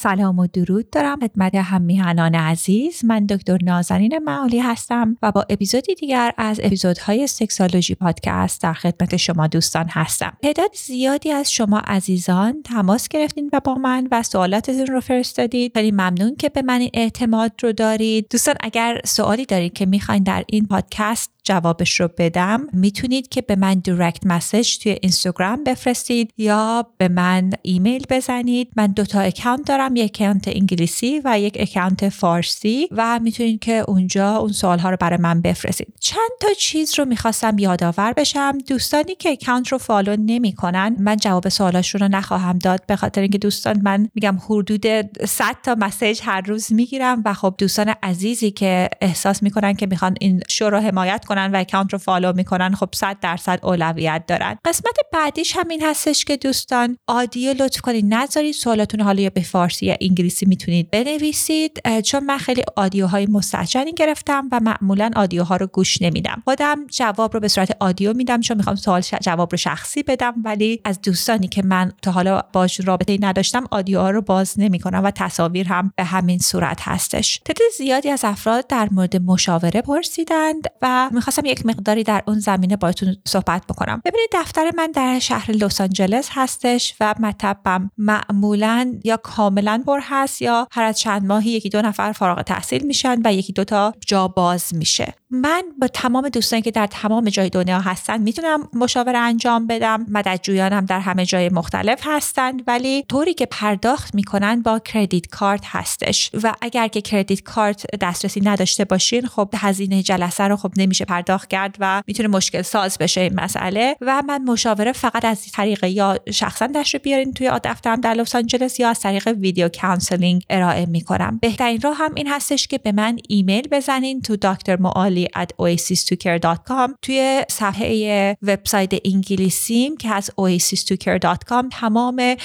سلام و درود دارم. خدمت هم میهنان عزیز. من دکتر نازنین معالی هستم و با اپیزودی دیگر از اپیزودهای sexology podcast در خدمت شما دوستان هستم. تعداد زیادی از شما عزیزان تماس گرفتین و با من و سوالاتتون رو فرستادید. خیلی ممنون که به من این اعتماد رو دارید. دوستان اگر سوالی دارید که می‌خواین در این پادکست جوابش رو بدم. می‌تونید که به من direct message توی اینستاگرام بفرستید یا به من ایمیل بزنید. من دوتا اکانت دارم یک اکانت انگلیسی و یک اکانت فارسی و می‌تونید که اونجا اون سوال ها رو برای من بفرستید. چند تا چیز رو می‌خواستم یادآور بشم. دوستانی که اکانت رو follow نمی‌کنن من جواب سوالاشون رو نخواهم داد. به خاطر اینکه دوستان من میگم حدود 100 تا message هر روز می‌گیرم و خب دوستان عزیزی که احساس می‌کنن که می‌خوان این شو رو حمایت کنن و اکانت رو follow می‌کنن خب 100 درصد اولویت دارن. قسمت بعدیش همین هستش که دوستان audio لطف کنید. نذارید سوالاتون حالا یا به فارسی یا انگلیسی می‌تونید بنویسید چون من خیلی audio های مستهجنی گرفتم و معمولا audio ها رو گوش نمیدم. خودم جواب رو به صورت audio میدم چون می‌خوام سوال جواب رو شخصی بدم ولی از دوستانی که من تا حالا باش رابطه نداشتم audio ها رو باز نمی‌کنم و تصاویر هم به همین صورت هستش. تعداد زیادی از افراد در مورد مشاوره پرسیدند و می‌خواستم یک مقداری در اون زمینه باتون صحبت بکنم. ببینید دفتر من در شهر لس آنجلس هستش و مطبم معمولا یا کاملا پر هست یا هر از چند ماهی یکی دو نفر فارغ تحصیل میشن و یکی دو تا جا باز میشه. من با تمام دوستانی که در تمام جای دنیا هستن می‌تونم مشاوره انجام بدم. مددجویانم در همه جای مختلف هستند ولی طوری که پرداخت می‌کنن با credit card هستش. و اگر که credit card دسترسی نداشته باشین خب هزینه جلسه رو خب نمیشه پرداخت کرد و می‌تونه مشکل ساز بشه این مسئله. و من مشاوره فقط از طریق یا شخصا تشریف بیارین توی دفترم در لس آنجلس یا از طریق video counseling ارائه می‌کنم. بهترین راه هم این هستش که به من ایمیل بزنین تو دکتر معالی at oasis2care.com توی صفحه وبسایت انگلیسیم که از oasis2care.com تمام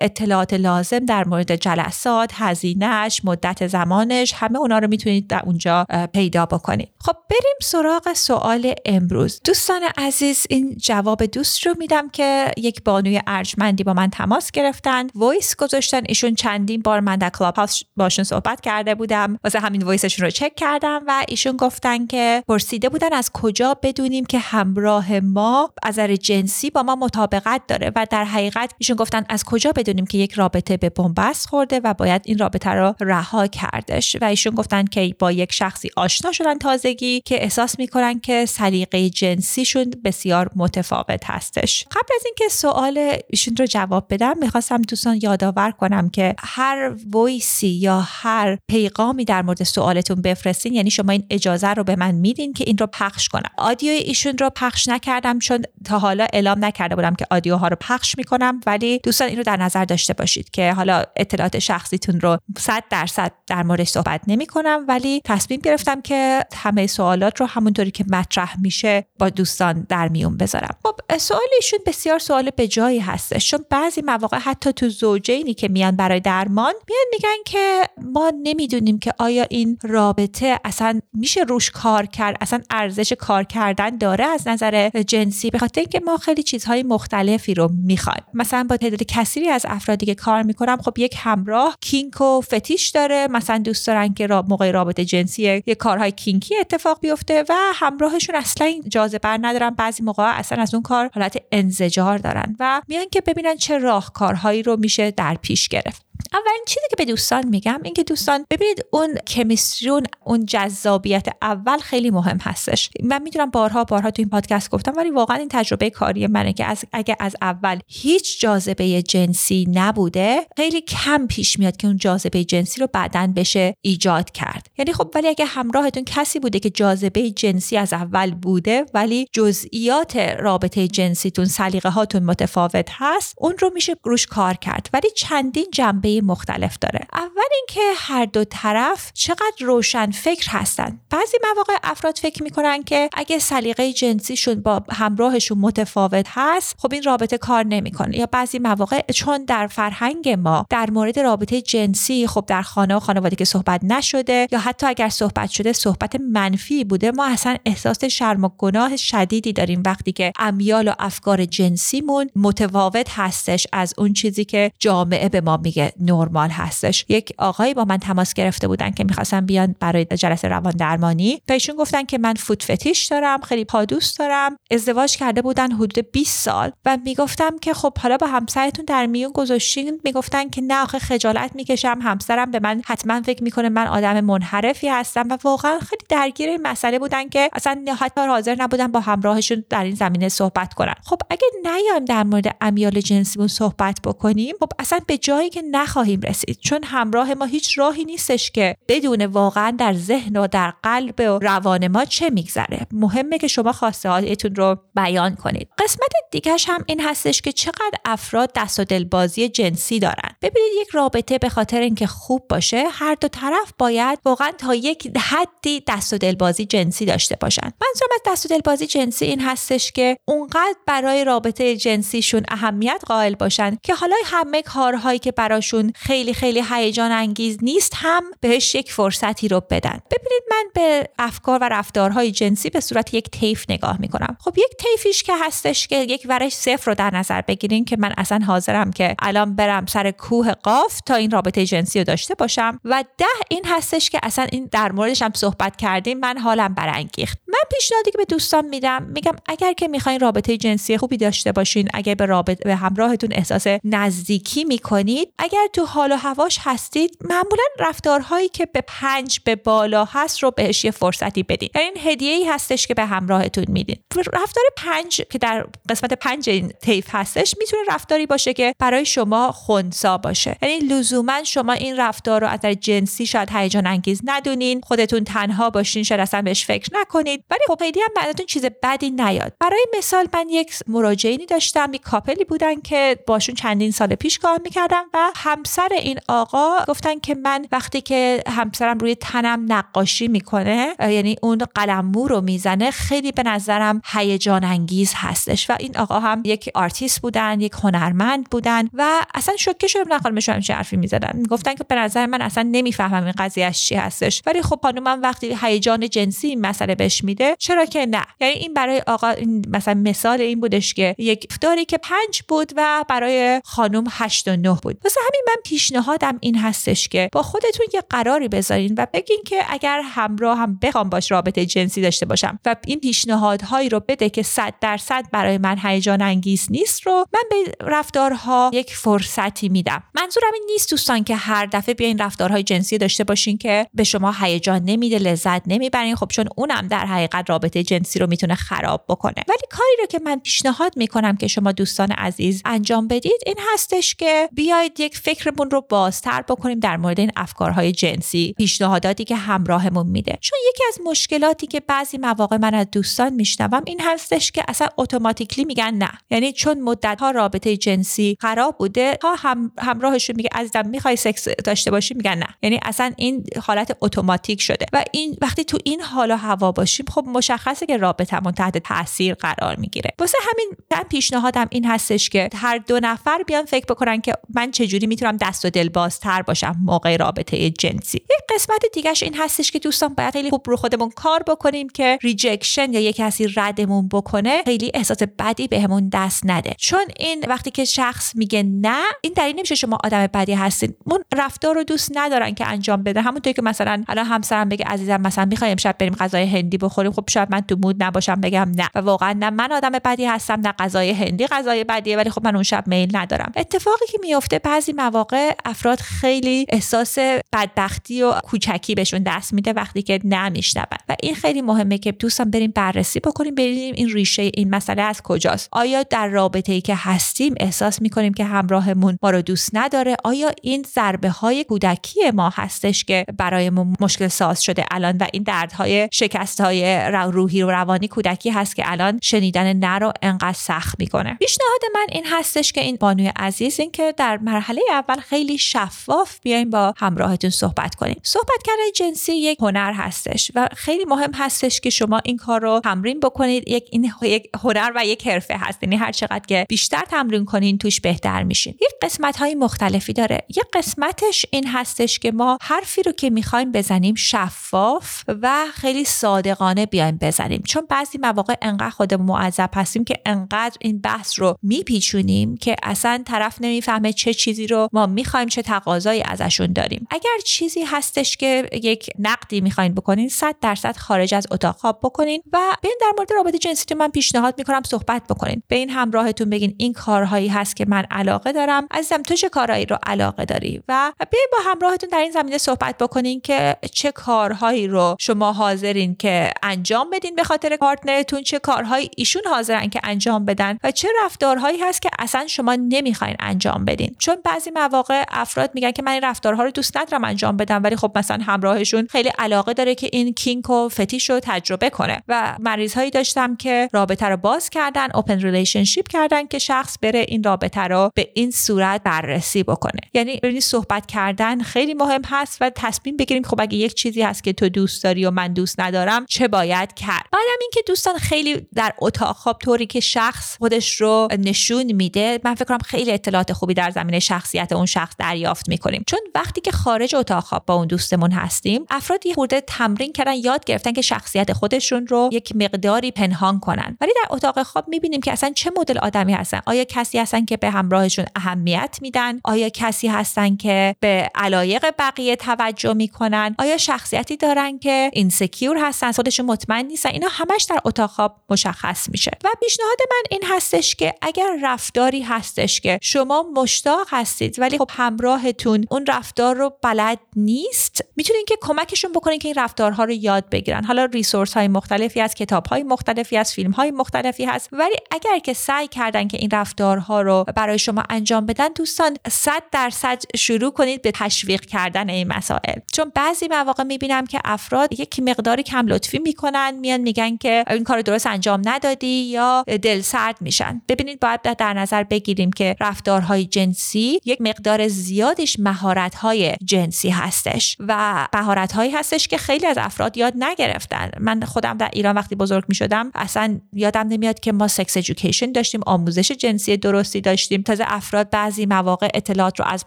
اطلاعات لازم در مورد جلسات هزینهش مدت زمانش همه اونا رو می‌تونید در اونجا پیدا بکنید. خب بریم سراغ سوال امروز. دوستان عزیز این جواب دوست رو میدم که یک بانوی ارجمندی با من تماس گرفتن. voice گذاشتن. ایشون چندین بار من در Clubhouse باشون صحبت کرده بودم. واسه همین voice شون رو چک کردم و ایشون گفتن که پرسیده بودن از کجا بدونیم که همراه ما از جنسی با ما مطابقت داره و در حقیقت ایشون گفتن از کجا بدونیم که یک رابطه به بنبست خورده و باید این رابطه رو رها کردش. و ایشون گفتن که با یک شخصی آشنا شدن تازگی که احساس می‌کنن که سلیقه جنسیشون بسیار متفاوت هستش. قبل از اینکه سوال ایشون رو جواب بدم می‌خواستم دوستان یادآور کنم که هر ویسی یا هر پیغامی در مورد سوالتون بفرستین یعنی شما این اجازه رو به من میدین که این رو پخش کنم. آدیو ایشون رو پخش نکردم چون تا حالا اعلام نکرده بودم که آدیوها رو پخش می‌کنم ولی دوستان این رو در نظر داشته باشید که حالا اطلاعات شخصیتون رو 100 درصد در موردش صحبت نمی کنم ولی تصمیم گرفتم که همه سوالات رو همونطوری که مطرح میشه با دوستان در میون بذارم. خب سوال ایشون بسیار سوال به جایی هستش. چون بعضی مواقع حتی تو زوجینی که میان برای درمان میان میگن که ما نمی‌دونیم که آیا این رابطه اصلا میشه روش کار کرد اصلا ارزش کار کردن داره از نظر جنسی به خاطر اینکه ما خیلی چیزهای مختلفی رو می‌خوایم. مثلا با تعداد کثیری از افرادی که کار می‌کنم خب یک همراه کینک و فتیش داره. مثلا دوست دارن که موقع رابطه جنسی یک کارهای کینکی اتفاق بیفته و همراهشون اصلا جاذبه ندارن. بعضی موقع اصلا از اون کار حالت انزجار دارن و میان که ببینن چه راهکارهایی رو میشه در پیش گرفت. اولین چیزی که به دوستان میگم اینکه دوستان ببینید اون کمیستری اون جذابیت اول خیلی مهم هستش. من می‌دونم بارها بارها تو این پادکست گفتم ولی واقعا این تجربه کاری منه که از اگه از اول هیچ جاذبه جنسی نبوده خیلی کم پیش میاد که اون جاذبه جنسی رو بعدا بشه ایجاد کرد. یعنی خب ولی اگه همراهتون کسی بوده که جاذبه جنسی از اول بوده ولی جزئیات رابطه جنسیتون سلیقه هاتون متفاوت هست اون رو میشه روش کار کرد. ولی چندین جنبه جنبه مختلف داره. اول اینکه هر دو طرف چقدر روشن فکر هستن. بعضی مواقع افراد فکر می‌کنن که اگه سلیقه جنسیشون با همراهشون متفاوت هست خب این رابطه کار نمی‌کنه. یا بعضی مواقع چون در فرهنگ ما در مورد رابطه جنسی خب در خانه و خانواده که صحبت نشده یا حتی اگر صحبت شده صحبت منفی بوده ما اصلا احساس شرم و گناه شدیدی داریم وقتی که امیال و افکار جنسیمون متفاوت هستش از اون چیزی که جامعه به ما میگه. نرمال هستش. یک آقایی با من تماس گرفته بودن که می‌خواستن بیان برای جلسه روان درمانی. بهشون گفتن که من فوت فتیش دارم خیلی پادوست دارم. ازدواج کرده بودن حدود 20 سال. و می‌گفتم که خب حالا با همسرتون در میون گذاشتین. می‌گفتن که نه آخه خجالت می‌کشم. همسرم به من حتما فکر می‌کنه من آدم منحرفی هستم. و واقعا خیلی درگیر این مسئله بودن که اصلا حتی حاضر نبودن با همراهشون در این زمینه صحبت کنن. خب اگه نیایم در مورد امیال جنسیمون صحبت بکنیم خب اصلا به جایی که نخواهیم رسید. چون همراه ما هیچ راهی نیستش که بدون واقعا در ذهن و در قلب و روان ما چه میگذره. مهمه که شما خواسته هایتون رو بیان کنید. قسمت دیگهش هم این هستش که چقدر افراد دست و دلبازی جنسی دارن. ببینید یک رابطه به خاطر اینکه خوب باشه هر دو طرف باید واقعا تا یک حدی دست و دلبازی جنسی داشته باشن. منظورم از دست و دلبازی جنسی این هستش که اونقدر برای رابطه جنسیشون اهمیت قائل باشن که حالا همه کارهایی که براشون خیلی خیلی هیجان انگیز نیست هم بهش یک فرصتی رو بدن. ببینید من به افکار و رفتارهای جنسی به صورت یک طیف نگاه می‌کنم. خب یک طیفیش که هستش که یک ورش صفر رو در نظر بگیرین که من اصلا حاضرم که الان برم سر کوه قاف تا این رابطه جنسی رو داشته باشم و ده این هستش که اصلا این در موردش هم صحبت کردیم من حالم برانگیخت. من پیشنهادی که به دوستان میدم میگم اگر که می‌خواین رابطه جنسی خوبی داشته باشین اگر به رابطه به همراهتون احساس نزدیکی می‌کنید اگر تو حال و هواش هستید معمولا رفتارهایی که به پنج به بالا هست رو بهش یه فرصتی بدین. یعنی این هدیه ای هستش که به همراهتون میدین. رفتار پنج که در قسمت پنج این طیف هستش می‌تونه رفتاری باشه که برای شما خونسا باشه. یعنی لزوما شما این رفتار رو از جنسی شاید هیجان انگیز ندونین خودتون تنها باشین شاید اصلا بهش فکر نکنید. ولی خب خیلی هم به نظرتون چیز بدی نیاد. برای مثال من یک مراجعینی داشتم یک couple ی بودن که باشون چندین سال پیش کار می‌کردم و همسر این آقا گفتن که من وقتی که همسرم روی تنم نقاشی می‌کنه یعنی اون قلمو رو می‌زنه خیلی به نظرم هیجان انگیز هستش. و این آقا هم یک آرتیست بودن یک هنرمند بودن و اصلا شوکه شده بودن چه حرفی می‌زدن. گفتن که به نظر من اصلا نمی‌فهمم این قضیهش چی هستش. ولی خب خانومم وقتی هیجان جنسی این مسئله بهش میده چرا که نه؟ یعنی این برای آقا این مثلا مثال این بودش که یک داری که پنج بود و برای خانم هشت و نه بود. واسه همین من پیشنهادم این هستش که با خودتون یه قراری بذارین و بگین که اگر همراه هم بخوام باش رابطه جنسی داشته باشم و این پیشنهادهایی رو بده که صد درصد برای من هیجان انگیز نیست رو من به رفتارها یک فرصتی میدم. منظورم این نیست دوستان که هر دفعه بیاین رفتارهای جنسی داشته باشین که به شما هیجان نمیده لذت نمی‌برین. خب چون اونم در حقیقت رابطه جنسی رو می‌تونه خراب بکنه. ولی کاری رو که من پیشنهاد می‌کنم که شما دوستان عزیز انجام بدید این هستش که بیاید یک فکرمون رو بازتر بکنیم در مورد این افکارهای جنسی پیشنهاداتی که همراهمون میده. چون یکی از مشکلاتی که بعضی مواقع من از دوستان میشنوم این هستش که اصلا automatically میگن نه. یعنی چون مدت ها رابطه جنسی خراب بوده تا هم همراهشون میگه عزیزم می‌خوای سکس داشته باشی میگن نه. یعنی اصلا این حالت اتوماتیک شده. و این وقتی تو این حال و هوا باشیم خب مشخصه که رابطمون تحت تاثیر قرار می‌گیره. واسه همین من پیشنهادم این هستش که هر دو نفر بیان فکر بکنن که من چجوری می‌تونم دست و دل بازتر باشم. موقع رابطه جنسی. یک قسمت دیگهش این هستش که دوستان باید خیلی خوب رو خودمون کار بکنیم که rejection یا یک کسی ردمون بکنه خیلی احساس بدی بهمون دست نده. چون این وقتی که شخص میگه نه این دلیل نمیشه شما آدم بدی هستین. اون رفتار رو دوست ندارن که انجام بده. همونطور که مثلا الان همسرم بگه عزیزم مثلا می‌خوایم امشب بریم غذای هندی بخوریم. خب شاید من تو مود نباشم بگم نه. و واقعا نه من آدم بدی هستم نه غذای هندی غذای بدیه ولی خب من اون شب میل ندارم. اتفاقی که میفته بعضی مواقع افراد خیلی احساس بدبختی و کوچکی بهشون دست میده وقتی که نمیشنون. و این خیلی مهمه که دوستان بریم بررسی بکنیم ببینیم این ریشه این مسئله از کجاست. آیا در رابطه ای که هستیم احساس می‌کنیم که همراهمون ما رو دوست نداره؟ آیا این ضربه های کودکی ما هستش که برای ما مشکل ساز شده الان و این دردهای شکست های روحی و روانی کودکی هست که الان شنیدن نه رو انقدر سخت می‌کنه؟ پیشنهاد من این هستش که این بانوی عزیز این که در مرحله اول خیلی شفاف بیایم با همراهتون صحبت کنیم. صحبت کردن جنسی یک هنر هستش و خیلی مهم هستش که شما این کار رو تمرین بکنید. یک این یک هنر و یک حرفه هست. یعنی هر چقدر که بیشتر تمرین کنین توش بهتر میشین. یک قسمت های مختلفی داره. یک قسمتش این هستش که ما حرفی رو که می‌خوایم بزنیم شفاف و خیلی صادقانه بیایم بزنیم. چون بعضی مواقع انقدر خود معذب هستیم که انقدر این بحث رو میپیچونیم که اصلا طرف نمی‌فهمه چه چیزی رو ما می‌خوایم چه تقاضایی ازشون داریم. اگر چیزی هستش که یک نقدی می‌خواین بکنین 100 درصد خارج از اتاق خواب بکنین و بین در مورد رابطه جنسی من پیشنهاد می‌کنم صحبت بکنین. به این همراهتون بگین این کارهایی هست که من علاقه دارم. عزیزم تو چه کارهایی رو علاقه داری؟ و بیاین با همراهتون در این زمینه صحبت بکنین که چه کارهایی رو شما حاضرین که انجام بدین به خاطر پارتنرتون چه کارهایی ایشون حاضرن که انجام بدن و چه رفتارهایی هست که اصلا شما نمی‌خواین انجام بدین. چون بعضی مواقع افراد میگن که من این رفتارها رو دوست ندارم انجام بدم ولی خب مثلا همراهشون خیلی علاقه داره که این کینک و فتیش رو تجربه کنه. و مریض هایی داشتم که رابطه رو باز کردن open relationship کردن که شخص بره این رابطه رو به این صورت بررسی بکنه. یعنی ببینید صحبت کردن خیلی مهم هست و تصمیم بگیریم خب اگه یک چیزی هست که تو دوست داری و من دوست ندارم چه باید کرد؟ بعدم اینکه دوستان خیلی در اتاق خواب طوری که شخص خودش رو نشون میده من فکر کنم خیلی اطلاعات خوبی در زمینه شخصیت اون شخص دریافت می‌کنیم. چون وقتی که خارج اتاق خواب با اون دوستمون هستیم افراد یه خورده تمرین کردن یاد گرفتن که شخصیت خودشون رو یک مقداری پنهان کنن. ولی در اتاق خواب می‌بینیم که اصلا چه مدل آدمی هستن؟ آیا کسی هستن که به همراهشون اهمیت میدن؟ آیا کسی هستن که به علایق بقیه توجه می‌کنن؟ آیا شخصیتی دارن که insecure هستن خودشون مطمئن نیستن؟ اینا همش در اتاق خواب مشخص میشه. و پیشنهاد من این هستش که اگر رفتاری هستش که شما مشتاق هستید ولی خب همراهتون اون رفتار رو بلد نیست. می‌تونین که کمکشون بکنین که این رفتارها رو یاد بگیرن. حالا ریسورس های مختلفی از کتاب های مختلفی از فیلم های مختلفی هست. ولی اگر که سعی کردن که این رفتارها رو برای شما انجام بدن دوستان 100 درصد شروع کنید به تشویق کردن این مسائل. چون بعضی مواقع می‌بینم که افراد یک مقداری کم لطفی می‌کنن میان میگن که این کار درست انجام ندادی یا دل سرد میشن. ببینید باید در نظر بگیریم که رفتارهای جنسی یک مقدار زیادش مهارت‌های جنسی هستش و مهارت‌هایی هستش که خیلی از افراد یاد نگرفتن. من خودم در ایران وقتی بزرگ می شدم اصلا یادم نمیاد که ما سکس ادویکیشن داشتیم آموزش جنسی درستی داشتیم. تازه افراد بعضی مواقع اطلاعات رو از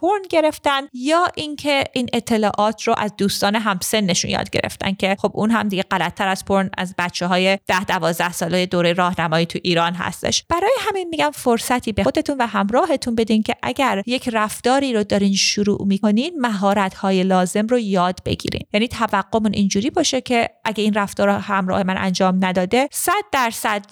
پورن گرفتن یا اینکه این اطلاعات رو از دوستان همسنشون یاد گرفتن که خب اون هم دیگه غلطتر از پورن از بچه های 10 12 ساله دوره راهنمایی تو ایران هستش. برای همین میگم فرصتی به خودتون و همراهتون بدین که اگر یک رفتاری رو دارین شروع می‌کنین مهارت های لازم رو یاد بگیرین. یعنی توقعمون اینجوری باشه که اگه این رفتار همراه من انجام نداده 100 درصد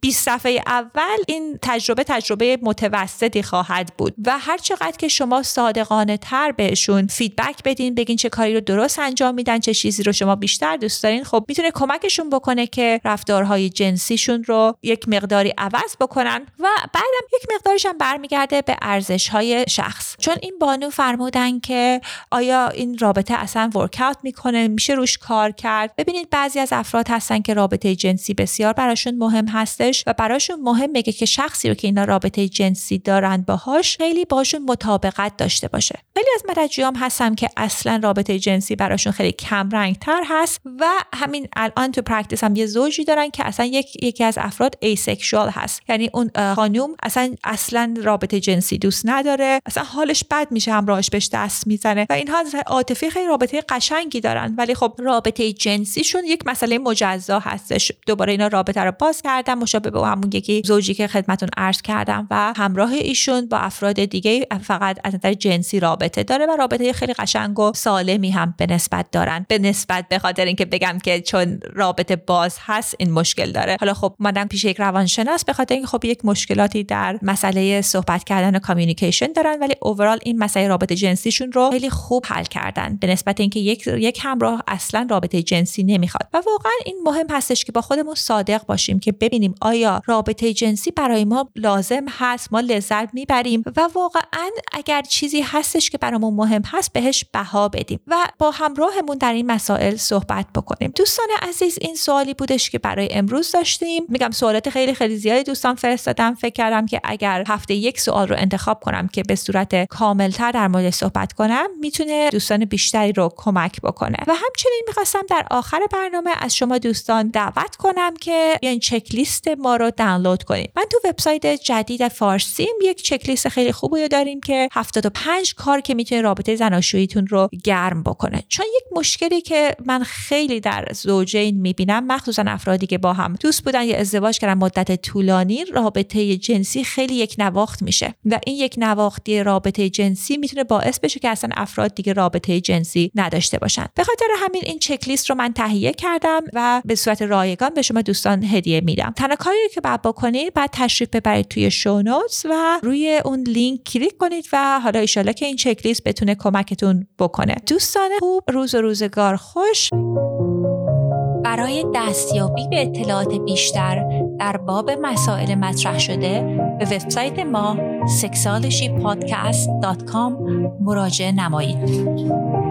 20 صفحه اول این تجربه تجربه متوسطی خواهد بود. و هر چقدر که شما صادقانه تر بهشون فیدبک بدین بگین چه کاری رو درست انجام میدن چه چیزی رو شما بیشتر دوست دارین خب می‌تونه کمکشون بکنه که رفتارهای جنسیشون رو یک مقداری عوض بکنن و بعدم یک مقدارش هم برمیگرده به ارزش های شخص. چون این بانو فرمودن که آیا این رابطه اصلا ورکاوت می‌کنه میشه روش کار کرد؟ ببینید بعضی از افراد هستن که رابطه جنسی بسیار براشون مهم هسته و براشون مهمه که شخصی رو که اینا رابطه جنسی دارن باهاش خیلی باشون مطابقت داشته باشه. خیلی از مراجعینم هستم که اصلا رابطه جنسی براشون خیلی کم رنگ تر هست و همین الان تو practice هم یه زوجی دارن که اصلا یک یکی از افراد asexual هست. یعنی اون خانوم اصلا اصلا رابطه جنسی دوست نداره. اصلا حالش بد میشه همراهش بهش دست می‌زنه و اینها عاطفی خیلی رابطه قشنگی دارن. ولی خب رابطه جنسیشون یک مسئله مجزا هستش. دوباره اینا رابطه رو باز کردن به همون یکی زوجی که خدمتون عرض کردم و همراه ایشون با افراد دیگه فقط از نظر جنسی رابطه داره و رابطه خیلی قشنگ و سالمی هم به نسبت دارن. به نسبت به خاطر اینکه بگم که چون رابطه باز هست این مشکل داره. حالا خب مادم پیش یک روانشناس به خاطر اینکه خب یک مشکلاتی در مسئله صحبت کردن و کامیونیکیشن دارن ولی اوورال این مسئله رابطه جنسیشون رو خیلی خوب حل کردن. به نسبت اینکه یک یک همراه اصلا رابطه جنسی نمی‌خواد. و واقعا این مهم هستش که با خودمون صادق باشیم که ببینیم آیا رابطه جنسی برای ما لازم هست؟ ما لذت می‌بریم و واقعا اگر چیزی هستش که برامون مهم هست بهش بها بدیم و با همراهمون در این مسائل صحبت بکنیم. دوستان عزیز این سوالی بودش که برای امروز داشتیم. میگم سوالات خیلی خیلی زیادی دوستان فرستادم فکر کردم که اگر هفته یک سوال رو انتخاب کنم که به صورت کاملتر در مورد صحبت کنم می‌تونه دوستان بیشتری رو کمک بکنه. و همچنین می‌خواستم در آخر برنامه از شما دوستان دعوت کنم که بیاین چک لیست ما رو دانلود کنید من تو وبسایت جدید فارسیم یک چک لیست خیلی خوبی داریم که 75 کار که می‌تونه رابطه زناشوییتون رو گرم بکنه. چون یک مشکلی که من خیلی در زوجین می‌بینم مخصوصا افرادی که با هم دوست بودن یا ازدواج کردن مدت طولانی رابطه جنسی خیلی یک نواخت میشه. و این یک نواختی رابطه جنسی می‌تونه باعث بشه که اصلا افراد دیگه رابطه جنسی نداشته باشن. به خاطر همین این چک لیست رو من تهیه کردم و به صورت رایگان به شما دوستان هدیه میدم. تنها کاری که بعد بکنید بعد تشریف ببرید توی شونوتس و روی اون لینک کلیک کنید و حالا ایشالا که این چک لیست بتونه کمکتون بکنه دوستان خوب روز و روزگار خوش برای دستیابی به اطلاعات بیشتر در باب مسائل مطرح شده به وبسایت ما sexualshypodcast.com مراجعه نمایید.